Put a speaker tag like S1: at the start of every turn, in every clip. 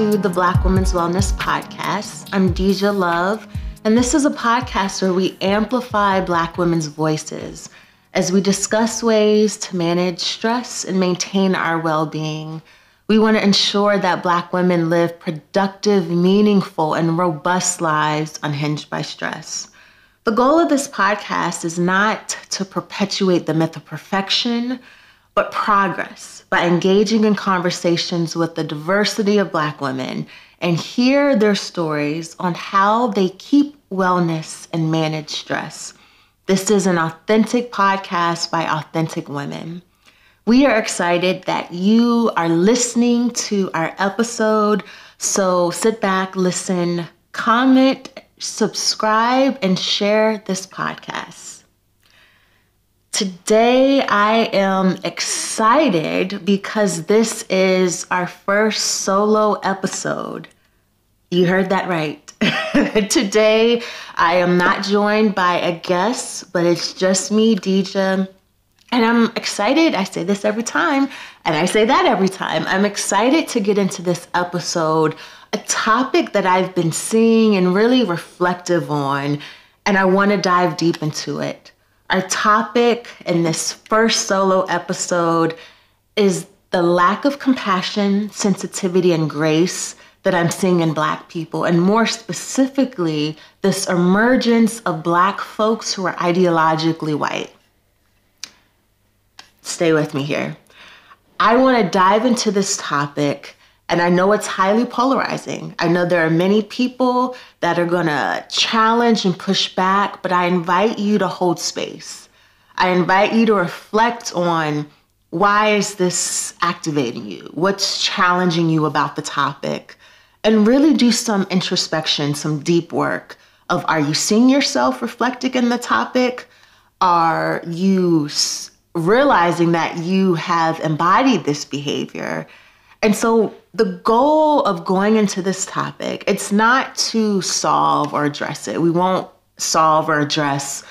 S1: to the Black Women's Wellness Podcast. I'm Deja Love, and this is a podcast where we amplify Black women's voices as we discuss ways to manage stress and maintain our well being. We want to ensure that Black women live productive, meaningful, and robust lives unhinged by stress. The goal of this podcast is not to perpetuate the myth of perfection, but progress by engaging in conversations with the diversity of Black women and hear their stories on how they keep wellness and manage stress. This is an authentic podcast by authentic women. We are excited that you are listening to our episode. So sit back, listen, comment, subscribe, and share this podcast. Today, I am excited because this is our first solo episode. You heard that right. Today, I am not joined by a guest, but it's just me, Deja and I'm excited. I say this every time, and I say that every time. I'm excited to get into this episode, a topic that I've been seeing and really reflective on, and I want to dive deep into it. Our topic in this first solo episode is the lack of compassion, sensitivity, and grace that I'm seeing in Black people, and more specifically, this emergence of Black folks who are ideologically white stay with me here. I want to dive into this topic, and I know it's highly polarizing. I know there are many people that are to challenge and push back, but I invite you to hold space. I invite you to reflect on why is this activating you? What's challenging you about the topic? And really do some introspection, some deep work of are you seeing yourself reflected in the topic? Are you realizing that you have embodied this behavior. And so the goal of going into this topic, it's not to solve or address it. We won't solve or address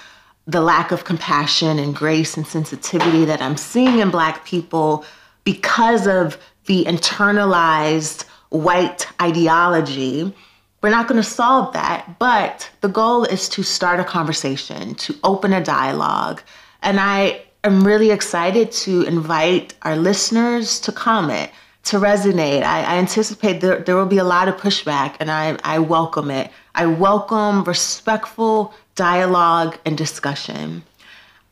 S1: the lack of compassion and grace and sensitivity that I'm seeing in black people because of the internalized white ideology. We're not going to solve that, but the goal is to start a conversation, to open a dialogue. And I am really excited to invite our listeners to comment, to resonate. I, I anticipate there, there will be a lot of pushback, and I, I welcome it. I welcome respectful dialogue and discussion.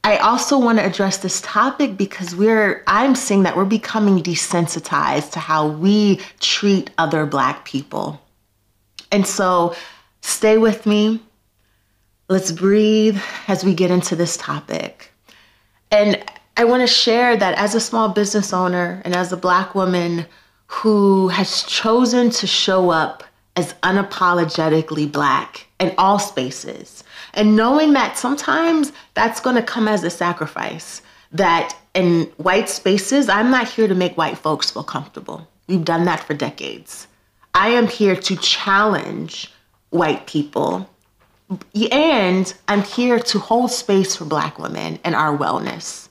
S1: I also want to address this topic because we're I'm seeing that we're becoming desensitized to how we treat other black people. And so stay with me. Let's breathe as we get into this topic. And I want to share that as a small business owner and as a Black woman who has chosen to show up as unapologetically Black in all spaces, and knowing that sometimes that's going to come as a sacrifice, that in white spaces, I'm not here to make white folks feel comfortable. We've done that for decades. I am here to challenge white people and I'm here to hold space for Black women and our wellness.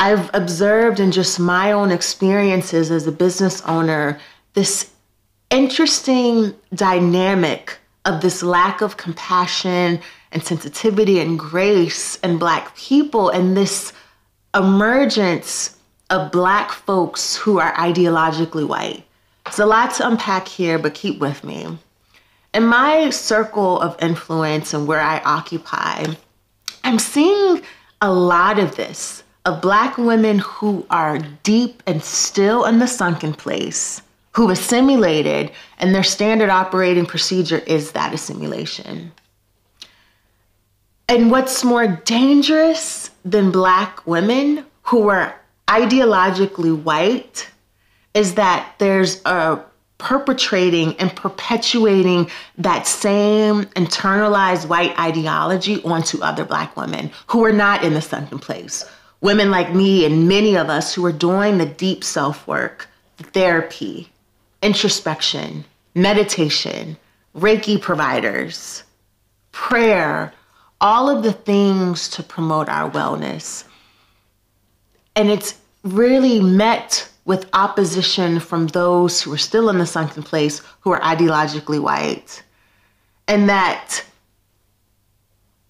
S1: I've observed in just my own experiences as a business owner this interesting dynamic of this lack of compassion and sensitivity and grace in Black people and this emergence of Black folks who are ideologically white. There's a lot to unpack here, but keep with me in my circle of influence and where I occupy, I'm seeing a lot of this of Black women who are deep and still in the sunken place, who assimilated, and their standard operating procedure is that assimilation. And what's more dangerous than Black women who are ideologically white is that there's a perpetrating and perpetuating that same internalized white ideology onto other black women who are not in the sunken place. Women like me and many of us who are doing the deep self work, the therapy, introspection, meditation, Reiki providers, prayer, all of the things to promote our wellness. And it's really met with opposition from those who are still in the sunken place who are ideologically white. And that,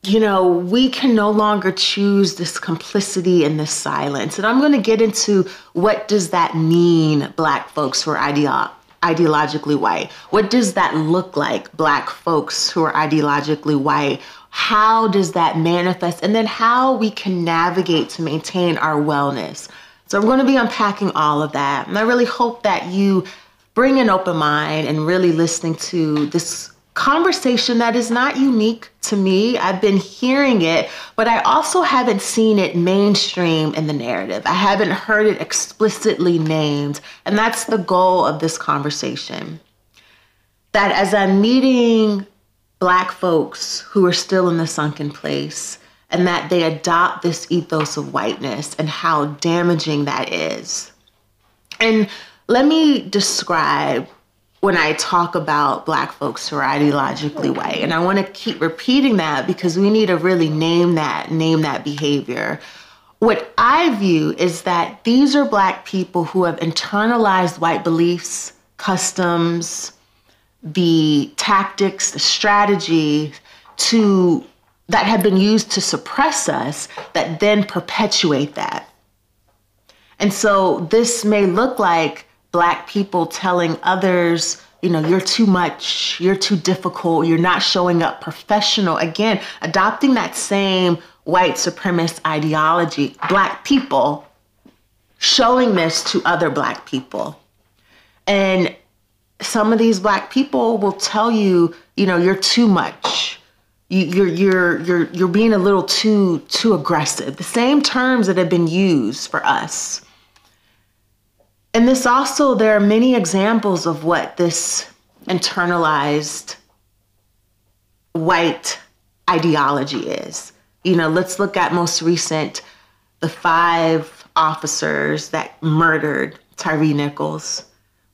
S1: you know, we can no longer choose this complicity and this silence. And I'm going to get into what does that mean, Black folks who are ideo- ideologically white? What does that look like, Black folks who are ideologically white? How does that manifest? And then how we can navigate to maintain our wellness. So I'm going to be unpacking all of that. And I really hope that you bring an open mind and really listening to this conversation that is not unique to me. I've been hearing it, but I also haven't seen it mainstream in the narrative. I haven't heard it explicitly named. And that's the goal of this conversation. That as I'm meeting Black folks who are still in the sunken place, and that they adopt this ethos of whiteness and how damaging that is. And let me describe when I talk about Black folks who are ideologically white. And I want to keep repeating that because we need to really name that, name that behavior. What I view is that these are Black people who have internalized white beliefs, customs, the tactics, the strategy to that have been used to suppress us that then perpetuate that. And so this may look like Black people telling others, you know, you're too much, you're too difficult, you're not showing up professional. Again, adopting that same white supremacist ideology, Black people showing this to other Black people. And some of these Black people will tell you, you know, you're too much. You're you're you're you're being a little too too aggressive. The same terms that have been used for us and this also, there are many examples of what this internalized white ideology is. You know, let's look at most recent the five officers that murdered Tyree Nichols.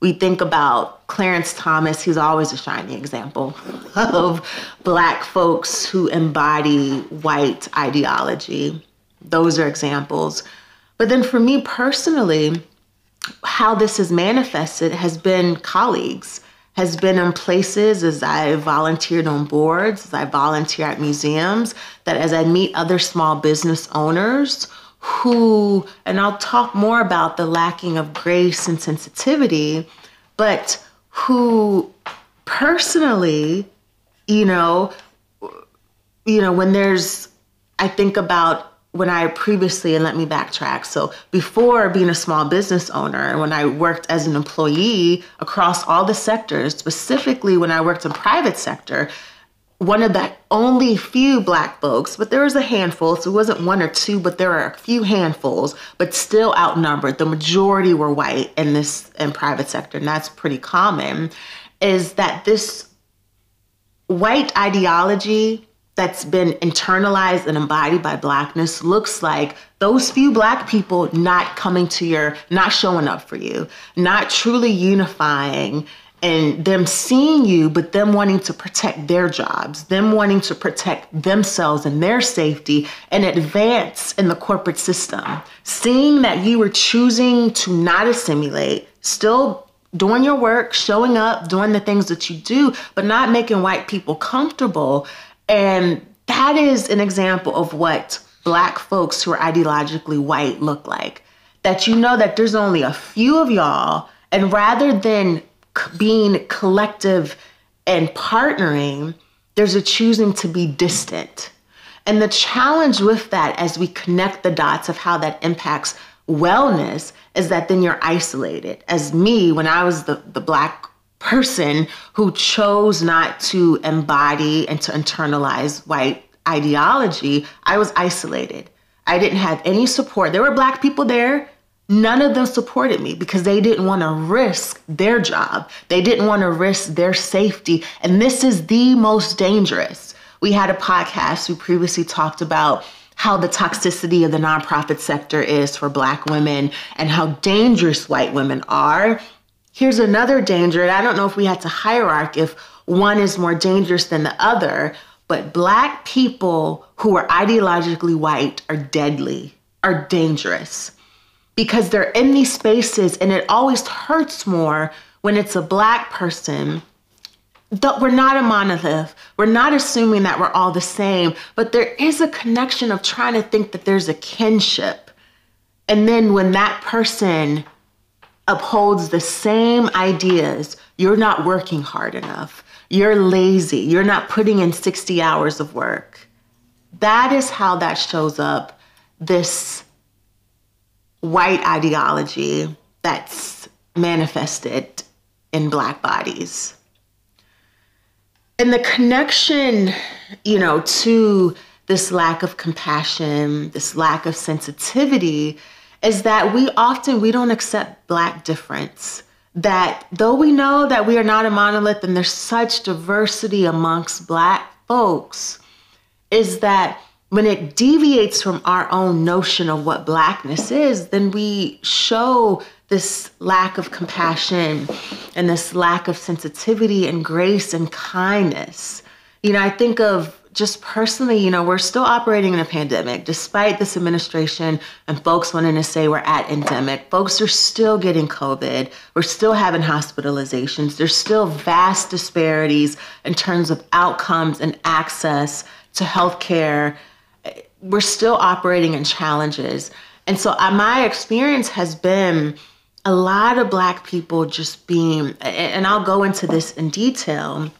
S1: We think about Clarence Thomas, he's always a shining example of Black folks who embody white ideology. Those are examples. But then for me personally, how this has manifested has been colleagues, has been in places as I volunteered on boards, as I volunteer at museums, that as I meet other small business owners who, and I'll talk more about the lacking of grace and sensitivity, but who personally, you know, you know, when there's, I think about when I previously, and let me backtrack. So, before being a small business owner, when I worked as an employee across all the sectors, specifically when I worked in private sector, one of the only few black folks, but there was a handful, so it wasn't one or two, but there are a few handfuls, but still outnumbered. The majority were white in this in private sector, and that's pretty common, is that this white ideology that's been internalized and embodied by blackness looks like those few black people not coming to your, not showing up for you, not truly unifying and them seeing you, but them wanting to protect their jobs, them wanting to protect themselves and their safety and advance in the corporate system. Seeing that you were choosing to not assimilate, still doing your work, showing up, doing the things that you do, but not making white people comfortable and that is an example of what Black folks who are ideologically white look like. That you know that there's only a few of y'all, and rather than being collective and partnering, there's a choosing to be distant. And the challenge with that, as we connect the dots of how that impacts wellness, is that then you're isolated. As me, when I was the, the Black person who chose not to embody and to internalize white ideology, I was isolated. I didn't have any support. There were black people there. None of them supported me because they didn't want to risk their job. They didn't want to risk their safety. And this is the most dangerous. We had a podcast who previously talked about how the toxicity of the nonprofit sector is for black women and how dangerous white women are Here's another danger, and I don't know if we had to hierarch if one is more dangerous than the other, but black people who are ideologically white are deadly, are dangerous. because they're in these spaces and it always hurts more when it's a black person we're not a monolith. We're not assuming that we're all the same, but there is a connection of trying to think that there's a kinship. And then when that person upholds the same ideas, you're not working hard enough. You're lazy. You're not putting in 60 hours of work. That is how that shows up this white ideology that's manifested in black bodies. And the connection, you know, to this lack of compassion, this lack of sensitivity is that we often we don't accept black difference. That though we know that we are not a monolith and there's such diversity amongst black folks, is that when it deviates from our own notion of what blackness is, then we show this lack of compassion and this lack of sensitivity and grace and kindness. You know, I think of just personally, you know, we're still operating in a pandemic despite this administration and folks wanting to say we're at endemic. Folks are still getting COVID. We're still having hospitalizations. There's still vast disparities in terms of outcomes and access to healthcare we're still operating in challenges. And so uh, my experience has been a lot of Black people just being, and I'll go into this in detail,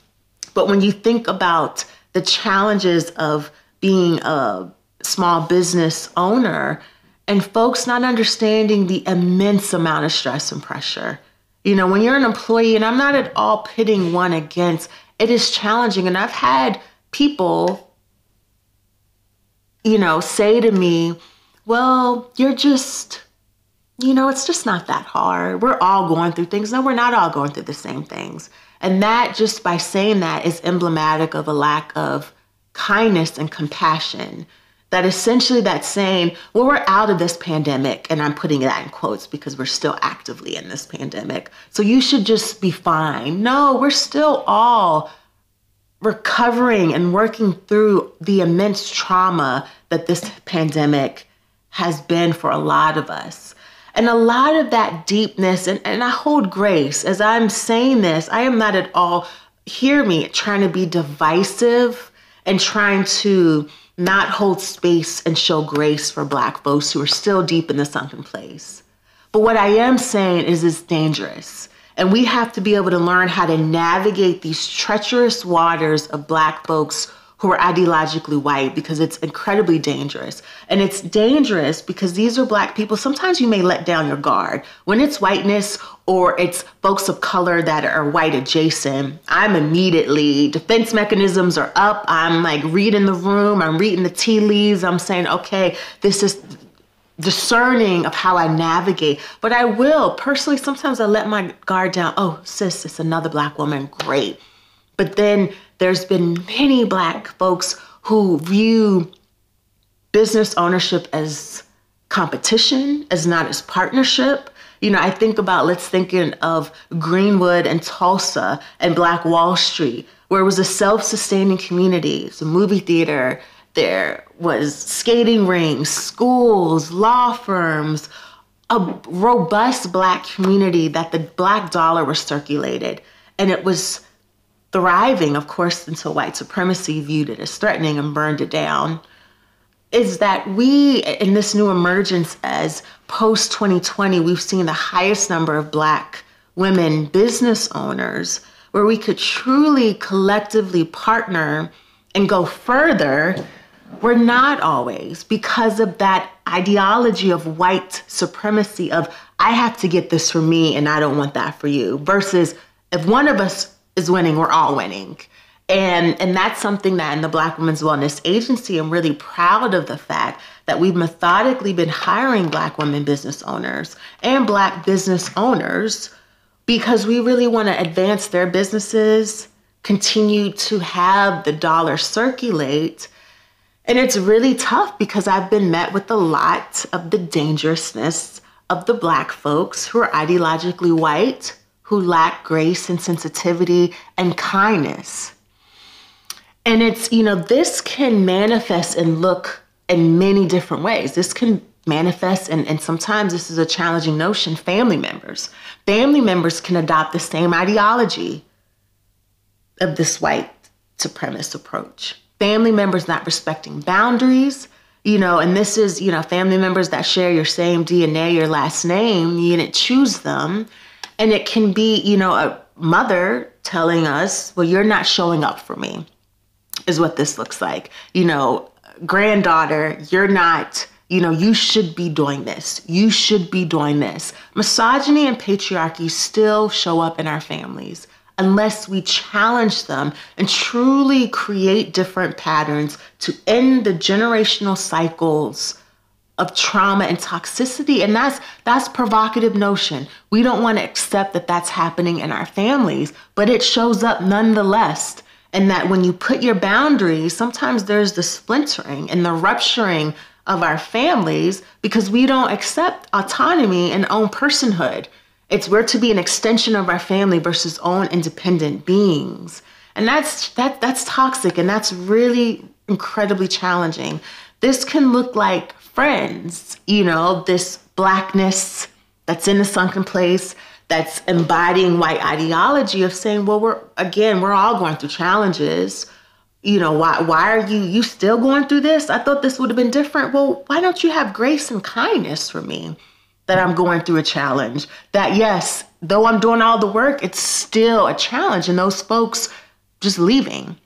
S1: but when you think about the challenges of being a small business owner and folks not understanding the immense amount of stress and pressure. You know, when you're an employee, and I'm not at all pitting one against, it is challenging. And I've had people you know, say to me, well, you're just, you know, it's just not that hard. We're all going through things. No, we're not all going through the same things. And that, just by saying that, is emblematic of a lack of kindness and compassion. That essentially that's saying, well, we're out of this pandemic, and I'm putting that in quotes because we're still actively in this pandemic. So you should just be fine. No, we're still all recovering and working through the immense trauma that this pandemic has been for a lot of us. And a lot of that deepness, and, and I hold grace as I'm saying this, I am not at all, hear me, trying to be divisive and trying to not hold space and show grace for Black folks who are still deep in the sunken place. But what I am saying is it's dangerous. And we have to be able to learn how to navigate these treacherous waters of Black folks who are ideologically white because it's incredibly dangerous. And it's dangerous because these are Black people. Sometimes you may let down your guard. When it's whiteness or it's folks of color that are white adjacent, I'm immediately, defense mechanisms are up. I'm like reading the room, I'm reading the tea leaves. I'm saying, okay, this is discerning of how I navigate. But I will personally, sometimes I let my guard down. Oh, sis, it's another black woman. Great. But then there's been many black folks who view business ownership as competition, as not as partnership. You know, I think about, let's thinking of Greenwood and Tulsa and Black Wall Street, where it was a self sustaining community, it's a movie theater, there was skating rinks, schools, law firms, a robust black community that the black dollar was circulated. And it was thriving, of course, until white supremacy viewed it as threatening and burned it down. Is that we, in this new emergence as post 2020, we've seen the highest number of black women business owners where we could truly collectively partner and go further we're not always because of that ideology of white supremacy of I have to get this for me and I don't want that for you versus if one of us is winning, we're all winning. And and that's something that in the Black Women's Wellness Agency, I'm really proud of the fact that we've methodically been hiring Black women business owners and Black business owners because we really want to advance their businesses, continue to have the dollar circulate and it's really tough because I've been met with a lot of the dangerousness of the Black folks who are ideologically white, who lack grace and sensitivity and kindness. And it's, you know, this can manifest and look in many different ways. This can manifest, and, and sometimes this is a challenging notion, family members. Family members can adopt the same ideology of this white supremacist approach. Family members not respecting boundaries, you know, and this is, you know, family members that share your same DNA, your last name, you didn't choose them. And it can be, you know, a mother telling us, well, you're not showing up for me, is what this looks like. You know, granddaughter, you're not, you know, you should be doing this. You should be doing this. Misogyny and patriarchy still show up in our families unless we challenge them and truly create different patterns to end the generational cycles of trauma and toxicity and that's that's provocative notion we don't want to accept that that's happening in our families but it shows up nonetheless and that when you put your boundaries sometimes there's the splintering and the rupturing of our families because we don't accept autonomy and own personhood it's we're to be an extension of our family versus own independent beings. And that's that that's toxic and that's really incredibly challenging. This can look like friends, you know, this blackness that's in a sunken place, that's embodying white ideology of saying, well, we're again, we're all going through challenges. You know, why why are you you still going through this? I thought this would have been different. Well, why don't you have grace and kindness for me? that I'm going through a challenge. That, yes, though I'm doing all the work, it's still a challenge. And those folks just leaving.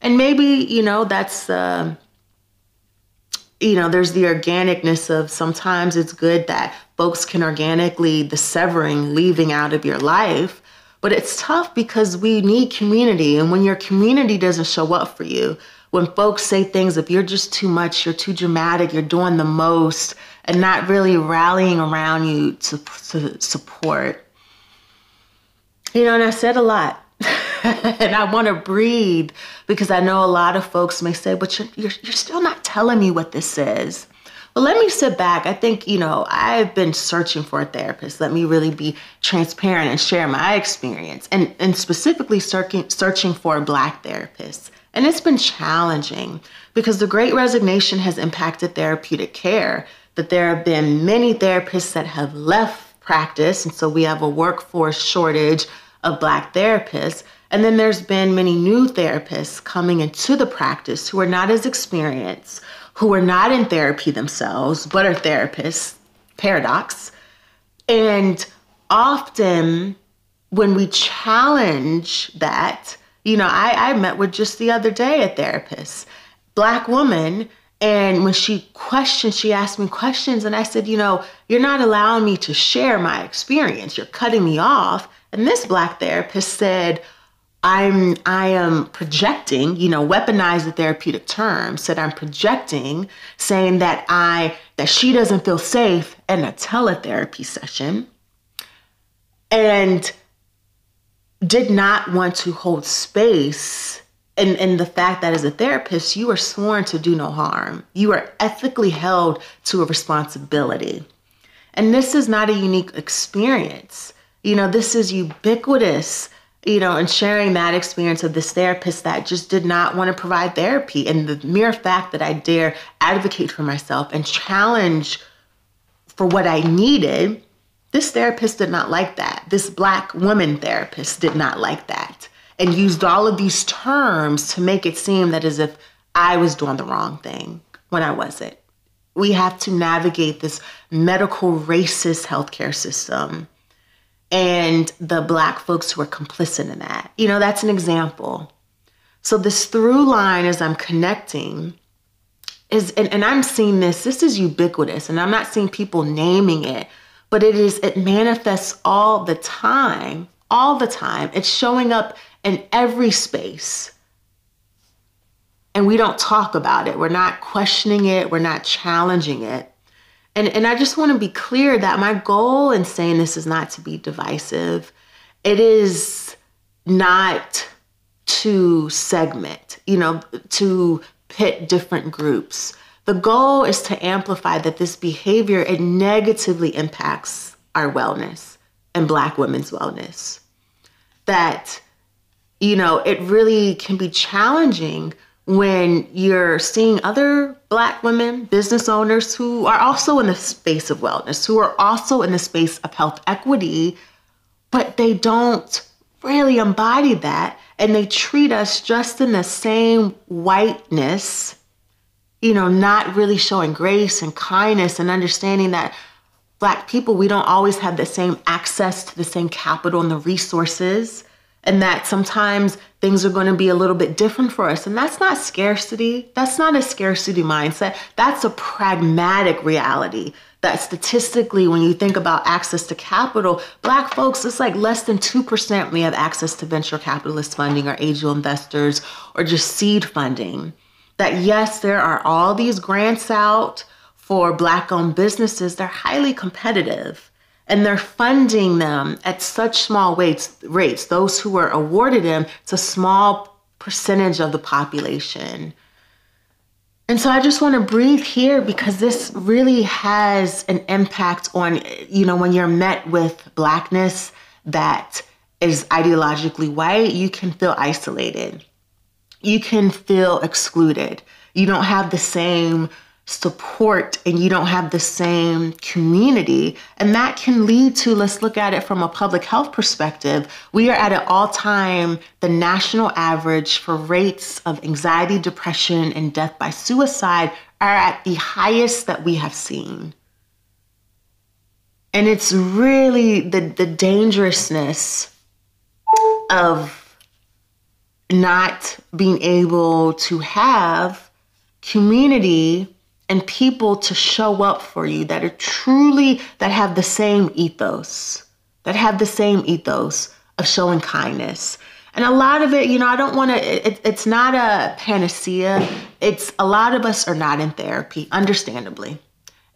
S1: And maybe, you know, that's, uh, you know, there's the organicness of sometimes it's good that folks can organically, the severing, leaving out of your life. But it's tough because we need community. And when your community doesn't show up for you, when folks say things, if you're just too much, you're too dramatic, you're doing the most, and not really rallying around you to, to support. You know, and I said a lot. and I want to breathe because I know a lot of folks may say, but you're, you're, you're still not telling me what this is. Well, let me sit back. I think, you know, I've been searching for a therapist. Let me really be transparent and share my experience and, and specifically searching, searching for a Black therapist. And it's been challenging because the great resignation has impacted therapeutic care that there have been many therapists that have left practice, and so we have a workforce shortage of Black therapists. And then there's been many new therapists coming into the practice who are not as experienced, who are not in therapy themselves, but are therapists. Paradox. And often when we challenge that, you know, I, I met with just the other day a therapist, black woman and when she questioned, she asked me questions, and I said, You know, you're not allowing me to share my experience. You're cutting me off. And this black therapist said, I'm I am projecting, you know, weaponize the therapeutic term, said I'm projecting, saying that I that she doesn't feel safe in a teletherapy session. And did not want to hold space and, and the fact that as a therapist, you are sworn to do no harm. You are ethically held to a responsibility. And this is not a unique experience. You know, this is ubiquitous, you know, and sharing that experience of this therapist that just did not want to provide therapy. And the mere fact that I dare advocate for myself and challenge for what I needed, this therapist did not like that. This black woman therapist did not like that and used all of these terms to make it seem that as if I was doing the wrong thing when I wasn't. We have to navigate this medical racist healthcare system and the black folks who are complicit in that. You know, that's an example. So this through line as I'm connecting is and, and I'm seeing this, this is ubiquitous, and I'm not seeing people naming it, but it is, it manifests all the time, all the time. It's showing up in every space. And we don't talk about it. We're not questioning it. We're not challenging it. And, and I just want to be clear that my goal in saying this is not to be divisive. It is not to segment, you know, to pit different groups. The goal is to amplify that this behavior it negatively impacts our wellness and black women's wellness. That you know, it really can be challenging when you're seeing other Black women, business owners who are also in the space of wellness, who are also in the space of health equity, but they don't really embody that. And they treat us just in the same whiteness, you know, not really showing grace and kindness and understanding that Black people, we don't always have the same access to the same capital and the resources and that sometimes things are going to be a little bit different for us. And that's not scarcity. That's not a scarcity mindset. That's a pragmatic reality. That statistically, when you think about access to capital, Black folks, it's like less than 2% we have access to venture capitalist funding or angel investors or just seed funding. That yes, there are all these grants out for Black owned businesses, they're highly competitive and they're funding them at such small rates, rates. Those who are awarded them, it's a small percentage of the population. And so I just want to breathe here because this really has an impact on, you know, when you're met with blackness that is ideologically white, you can feel isolated. You can feel excluded. You don't have the same support and you don't have the same community. And that can lead to, let's look at it from a public health perspective. We are at an all time, the national average for rates of anxiety, depression, and death by suicide are at the highest that we have seen. And it's really the, the dangerousness of not being able to have community and people to show up for you that are truly that have the same ethos that have the same ethos of showing kindness. And a lot of it you know i don't want to it, it's not a panacea. It's a lot of us are not in therapy understandably.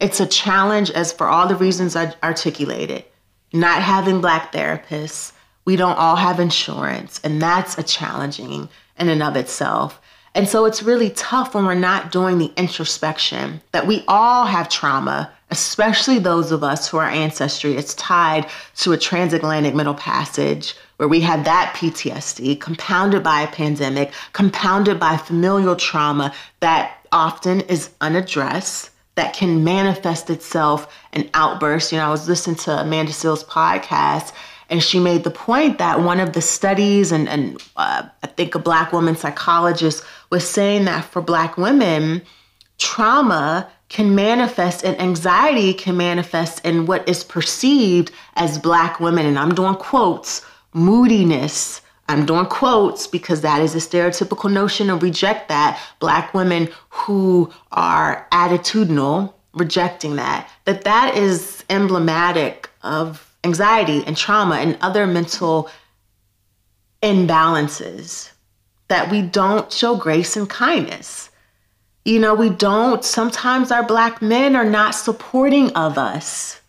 S1: It's a challenge as for all the reasons i articulated. Not having black therapists we don't all have insurance and that's a challenging in and of itself and so it's really tough when we're not doing the introspection that we all have trauma, especially those of us who are ancestry It's tied to a transatlantic middle passage where we had that PTSD compounded by a pandemic, compounded by familial trauma that often is unaddressed that can manifest itself in outbursts. You know, I was listening to Amanda Seales' podcast and she made the point that one of the studies, and, and uh, I think a Black woman psychologist was saying that for Black women, trauma can manifest and anxiety can manifest in what is perceived as Black women. And I'm doing quotes, moodiness. I'm doing quotes because that is a stereotypical notion and reject that. Black women who are attitudinal, rejecting that, that that is emblematic of anxiety and trauma and other mental imbalances that we don't show grace and kindness. You know, we don't, sometimes our black men are not supporting of us,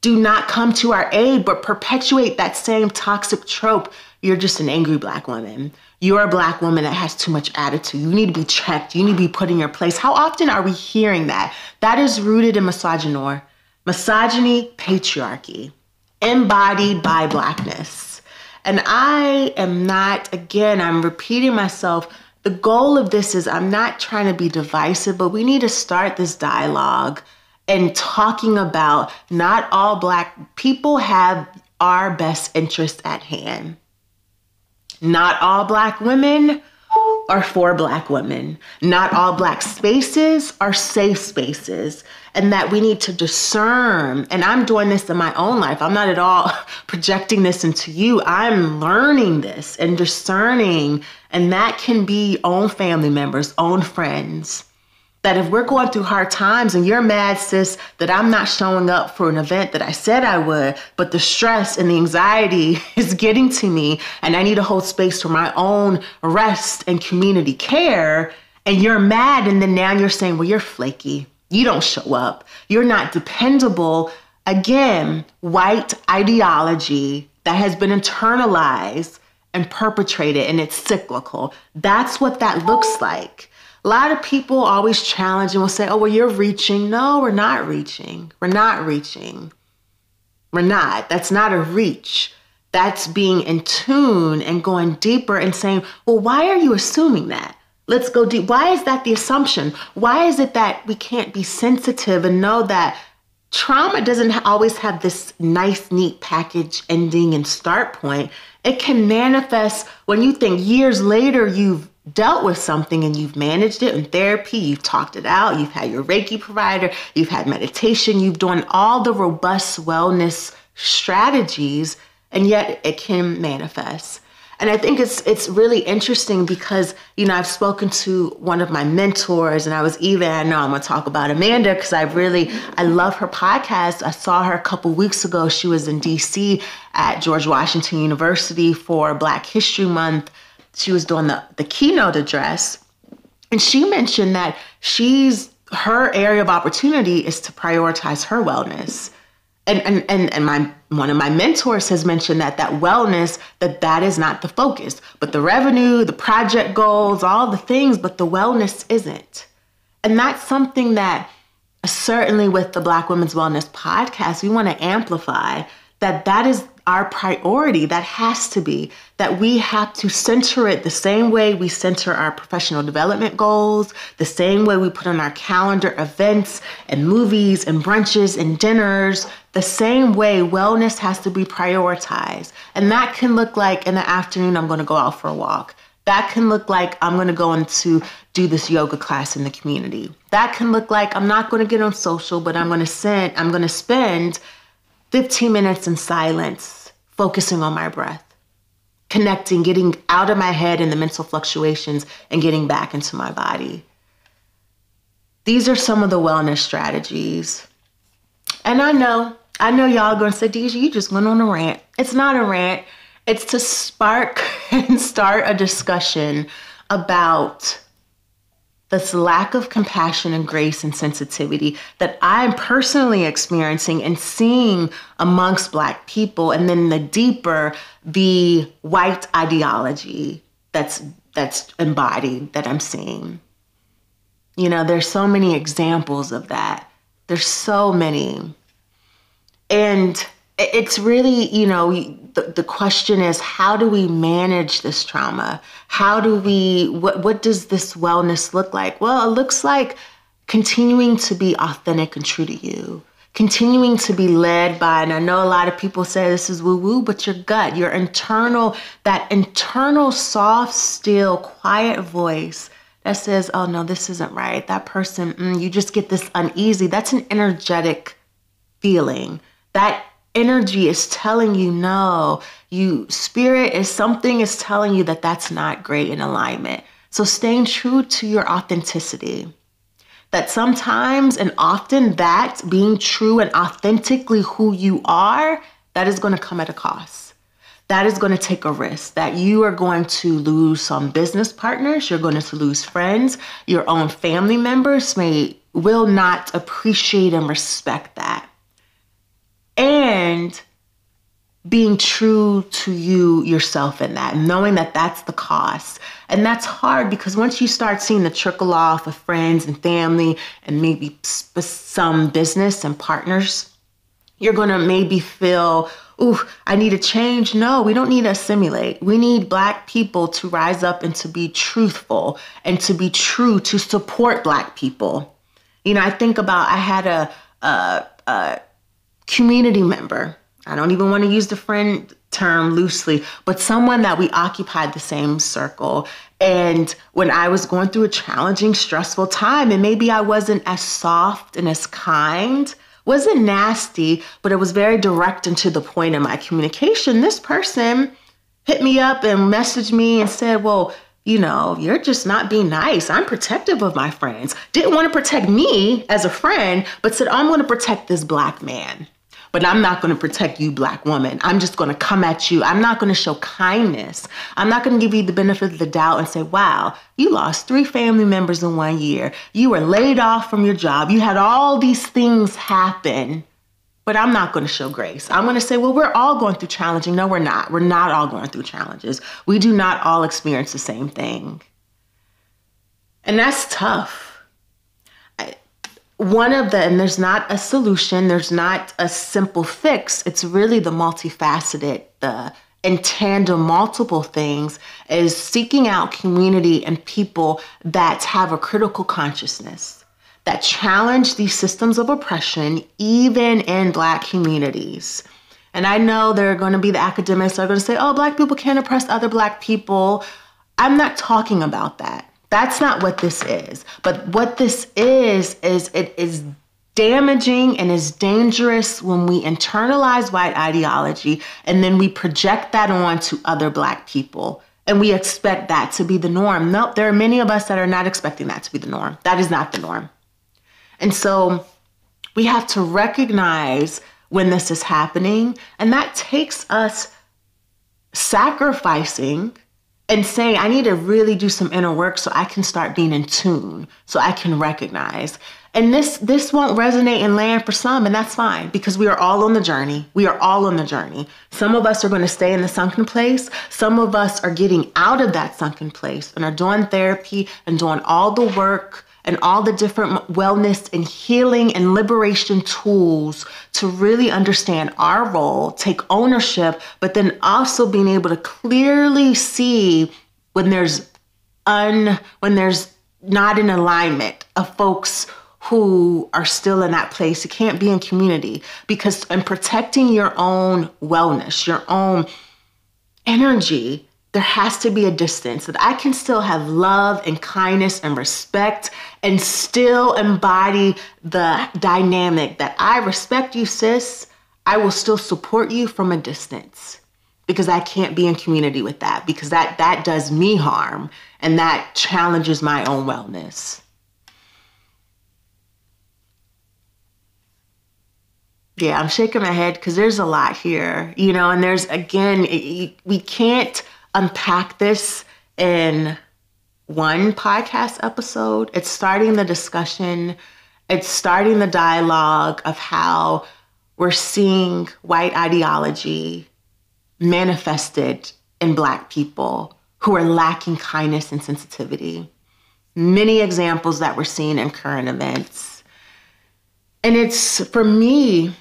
S1: do not come to our aid, but perpetuate that same toxic trope. You're just an angry black woman. You're a black woman that has too much attitude. You need to be checked. You need to be put in your place. How often are we hearing that? That is rooted in misogyny misogyny, patriarchy, embodied by blackness. And I am not, again, I'm repeating myself. The goal of this is I'm not trying to be divisive, but we need to start this dialogue and talking about not all black people have our best interest at hand. Not all black women are for Black women. Not all Black spaces are safe spaces, and that we need to discern. And I'm doing this in my own life. I'm not at all projecting this into you. I'm learning this and discerning, and that can be own family members, own friends that if we're going through hard times and you're mad, sis, that I'm not showing up for an event that I said I would, but the stress and the anxiety is getting to me and I need to hold space for my own rest and community care, and you're mad, and then now you're saying, well, you're flaky. You don't show up. You're not dependable. Again, white ideology that has been internalized and perpetrated, and it's cyclical. That's what that looks like. A lot of people always challenge and will say, oh, well, you're reaching. No, we're not reaching. We're not reaching. We're not. That's not a reach. That's being in tune and going deeper and saying, well, why are you assuming that? Let's go deep. Why is that the assumption? Why is it that we can't be sensitive and know that trauma doesn't always have this nice, neat package ending and start point? It can manifest when you think years later you've dealt with something and you've managed it in therapy, you've talked it out, you've had your Reiki provider, you've had meditation, you've done all the robust wellness strategies, and yet it can manifest. And I think it's it's really interesting because you know I've spoken to one of my mentors, and I was even I know I'm gonna talk about Amanda because I really I love her podcast. I saw her a couple weeks ago. She was in D.C. at George Washington University for Black History Month. She was doing the the keynote address, and she mentioned that she's her area of opportunity is to prioritize her wellness and and and, and my one of my mentors has mentioned that that wellness that that is not the focus but the revenue the project goals all the things but the wellness isn't. And that's something that certainly with the black women's wellness podcast we want to amplify that that is our priority. That has to be that we have to center it the same way we center our professional development goals, the same way we put on our calendar events and movies and brunches and dinners, the same way wellness has to be prioritized. And that can look like in the afternoon, I'm going to go out for a walk. That can look like I'm going to go into do this yoga class in the community. That can look like I'm not going to get on social, but I'm going to send, I'm going to spend 15 minutes in silence focusing on my breath, connecting, getting out of my head and the mental fluctuations and getting back into my body. These are some of the wellness strategies. And I know, I know y'all are gonna say, Deja, you just went on a rant. It's not a rant, it's to spark and start a discussion about this lack of compassion and grace and sensitivity that I'm personally experiencing and seeing amongst Black people, and then the deeper, the white ideology that's that's embodied that I'm seeing. You know, there's so many examples of that. There's so many. And it's really, you know, the, question is how do we manage this trauma? How do we, what, what does this wellness look like? Well, it looks like continuing to be authentic and true to you, continuing to be led by, and I know a lot of people say this is woo woo, but your gut, your internal, that internal, soft, still, quiet voice that says, oh no, this isn't right. That person, mm, you just get this uneasy. That's an energetic feeling. That energy is telling you no. You spirit is something is telling you that that's not great in alignment. So staying true to your authenticity. That sometimes and often that being true and authentically who you are, that is going to come at a cost. That is going to take a risk that you are going to lose some business partners, you're going to lose friends, your own family members may will not appreciate and respect that and being true to you yourself in that knowing that that's the cost. And that's hard because once you start seeing the trickle off of friends and family and maybe some business and partners you're going to maybe feel ooh i need to change. No we don't need to assimilate. We need black people to rise up and to be truthful and to be true to support black people. You know i think about i had a, a, a community member. I don't even want to use the friend term loosely, but someone that we occupied the same circle. And when I was going through a challenging, stressful time, and maybe I wasn't as soft and as kind, wasn't nasty, but it was very direct and to the point in my communication. This person hit me up and messaged me and said, Well, you know, you're just not being nice. I'm protective of my friends. Didn't want to protect me as a friend, but said, I'm going to protect this black man but I'm not going to protect you, black woman. I'm just going to come at you. I'm not going to show kindness. I'm not going to give you the benefit of the doubt and say, wow, you lost three family members in one year. You were laid off from your job. You had all these things happen. But I'm not going to show grace. I'm going to say, well, we're all going through challenging. No, we're not. We're not all going through challenges. We do not all experience the same thing. And that's tough one of the, and there's not a solution, there's not a simple fix. It's really the multifaceted, the in tandem multiple things is seeking out community and people that have a critical consciousness that challenge these systems of oppression even in black communities. And i know there are going to be the academics that are going to say oh black people can't oppress other black people. I'm not talking about that that's not what this is but what this is is it is damaging and is dangerous when we internalize white ideology and then we project that on to other black people and we expect that to be the norm. Nope, there are many of us that are not expecting that to be the norm. That is not the norm. And so we have to recognize when this is happening, and that takes us sacrificing and saying, I need to really do some inner work so I can start being in tune, so I can recognize. And this this won't resonate and land for some, and that's fine because we are all on the journey. We are all on the journey. Some of us are going to stay in the sunken place. Some of us are getting out of that sunken place and are doing therapy and doing all the work and all the different wellness and healing and liberation tools to really understand our role, take ownership, but then also being able to clearly see when there's un when there's not an alignment of folks who are still in that place. You can't be in community because in protecting your own wellness, your own energy, there has to be a distance that I can still have love and kindness and respect and still embody the dynamic that I respect you, sis. I will still support you from a distance because I can't be in community with that because that that does me harm and that challenges my own wellness. Yeah, I'm shaking my head because there's a lot here, you know, and there's again, it, we can't unpack this in one podcast episode. It's starting the discussion, it's starting the dialogue of how we're seeing white ideology manifested in Black people who are lacking kindness and sensitivity. Many examples that we're seeing in current events. And it's for me,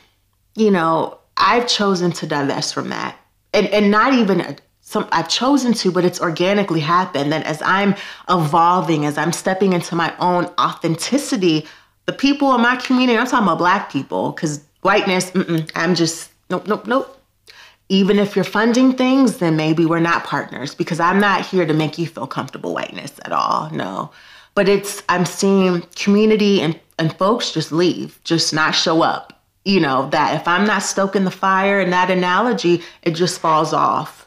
S1: you know, I've chosen to divest from that. And, and not even some I've chosen to, but it's organically happened. That as I'm evolving, as I'm stepping into my own authenticity, the people in my community, I'm talking about black people, because whiteness, I'm just, nope, nope, nope. Even if you're funding things, then maybe we're not partners because I'm not here to make you feel comfortable whiteness at all. No. But it's, I'm seeing community and, and folks just leave, just not show up you know, that if I'm not stoking the fire in that analogy, it just falls off.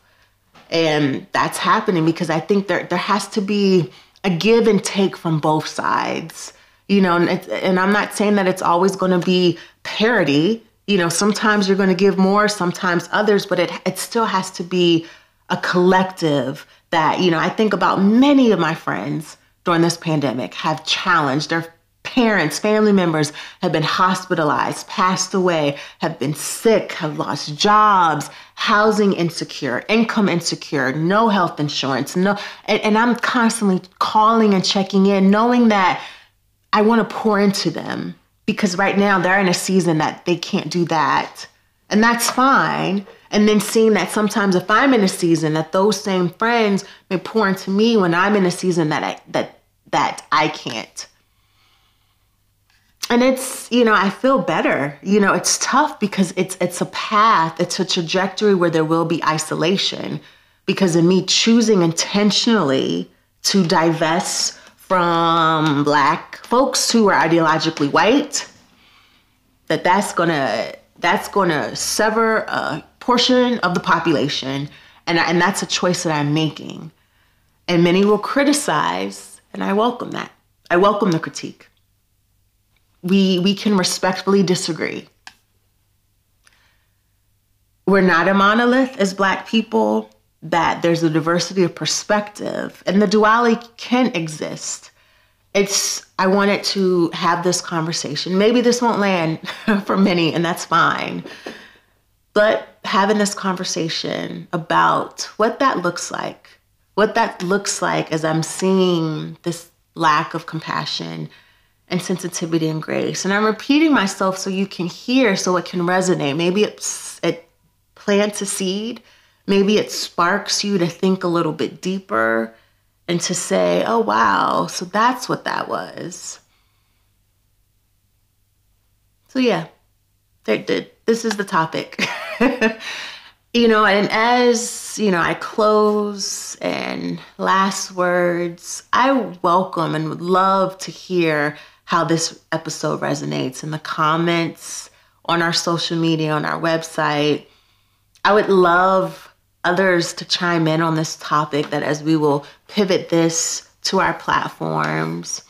S1: And that's happening because I think there there has to be a give and take from both sides. You know, and, and I'm not saying that it's always going to be parity. You know, sometimes you're going to give more, sometimes others, but it it still has to be a collective that, you know, I think about many of my friends during this pandemic have challenged their parents, family members have been hospitalized, passed away, have been sick, have lost jobs, housing insecure, income insecure, no health insurance, no and, and I'm constantly calling and checking in, knowing that I want to pour into them because right now they're in a season that they can't do that. And that's fine. And then seeing that sometimes if I'm in a season that those same friends may pour into me when I'm in a season that I that that I can't and it's you know i feel better. You know it's tough because it's it's a path it's a trajectory where there will be isolation because of me choosing intentionally to divest from black folks who are ideologically white that that's gonna that's gonna sever a portion of the population. And, and that's a choice that i'm making. And many will criticize and i welcome that. I welcome the critique we we can respectfully disagree. We're not a monolith as black people, that there's a diversity of perspective and the duality can exist. It's I wanted to have this conversation. Maybe this won't land for many and that's fine. But having this conversation about what that looks like, what that looks like as I'm seeing this lack of compassion, and sensitivity and grace. And I'm repeating myself so you can hear, so it can resonate. Maybe it's, it plants a seed. maybe it sparks you to think a little bit deeper and to say, oh, wow, so that's what that was. So, yeah, this is the topic. you know, and as, you know, I close and last words, I welcome and would love to hear how this episode resonates in the comments on our social media, on our website. I would love others to chime in on this topic that as we will pivot this to our platforms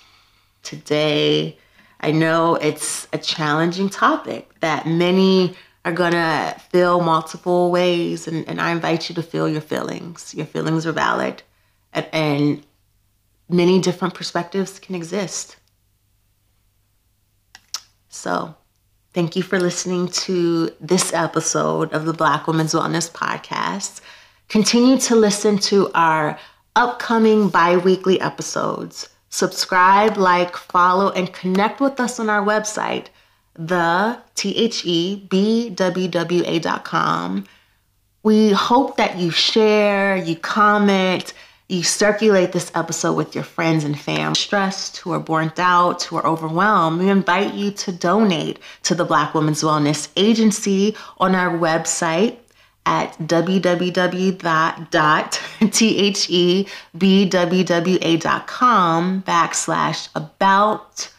S1: today. I know it's a challenging topic that many are to feel multiple ways, and, and I invite you to feel your feelings. Your feelings are valid, and, and many different perspectives can exist. So, thank you for listening to this episode of the Black Women's Wellness Podcast. Continue to listen to our upcoming bi weekly episodes. Subscribe, like, follow, and connect with us on our website, the T-H-E-B-W-W-A.com. We hope that you share, you comment, you circulate this episode with your friends and family. Stressed, who are burnt out, who are overwhelmed, we invite you to donate to the Black Women's Wellness Agency on our website at www.thebwwa.com backslash about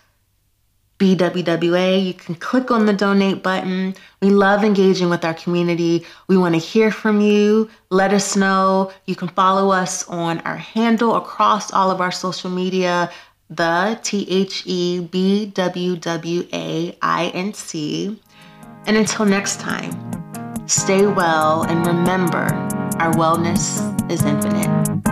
S1: BWWA. You can click on the donate button. We love engaging with our community. We want to hear from you. Let us know. You can follow us on our handle across all of our social media, the T H E B W W A I N C. And until next time, stay well and remember our wellness is infinite.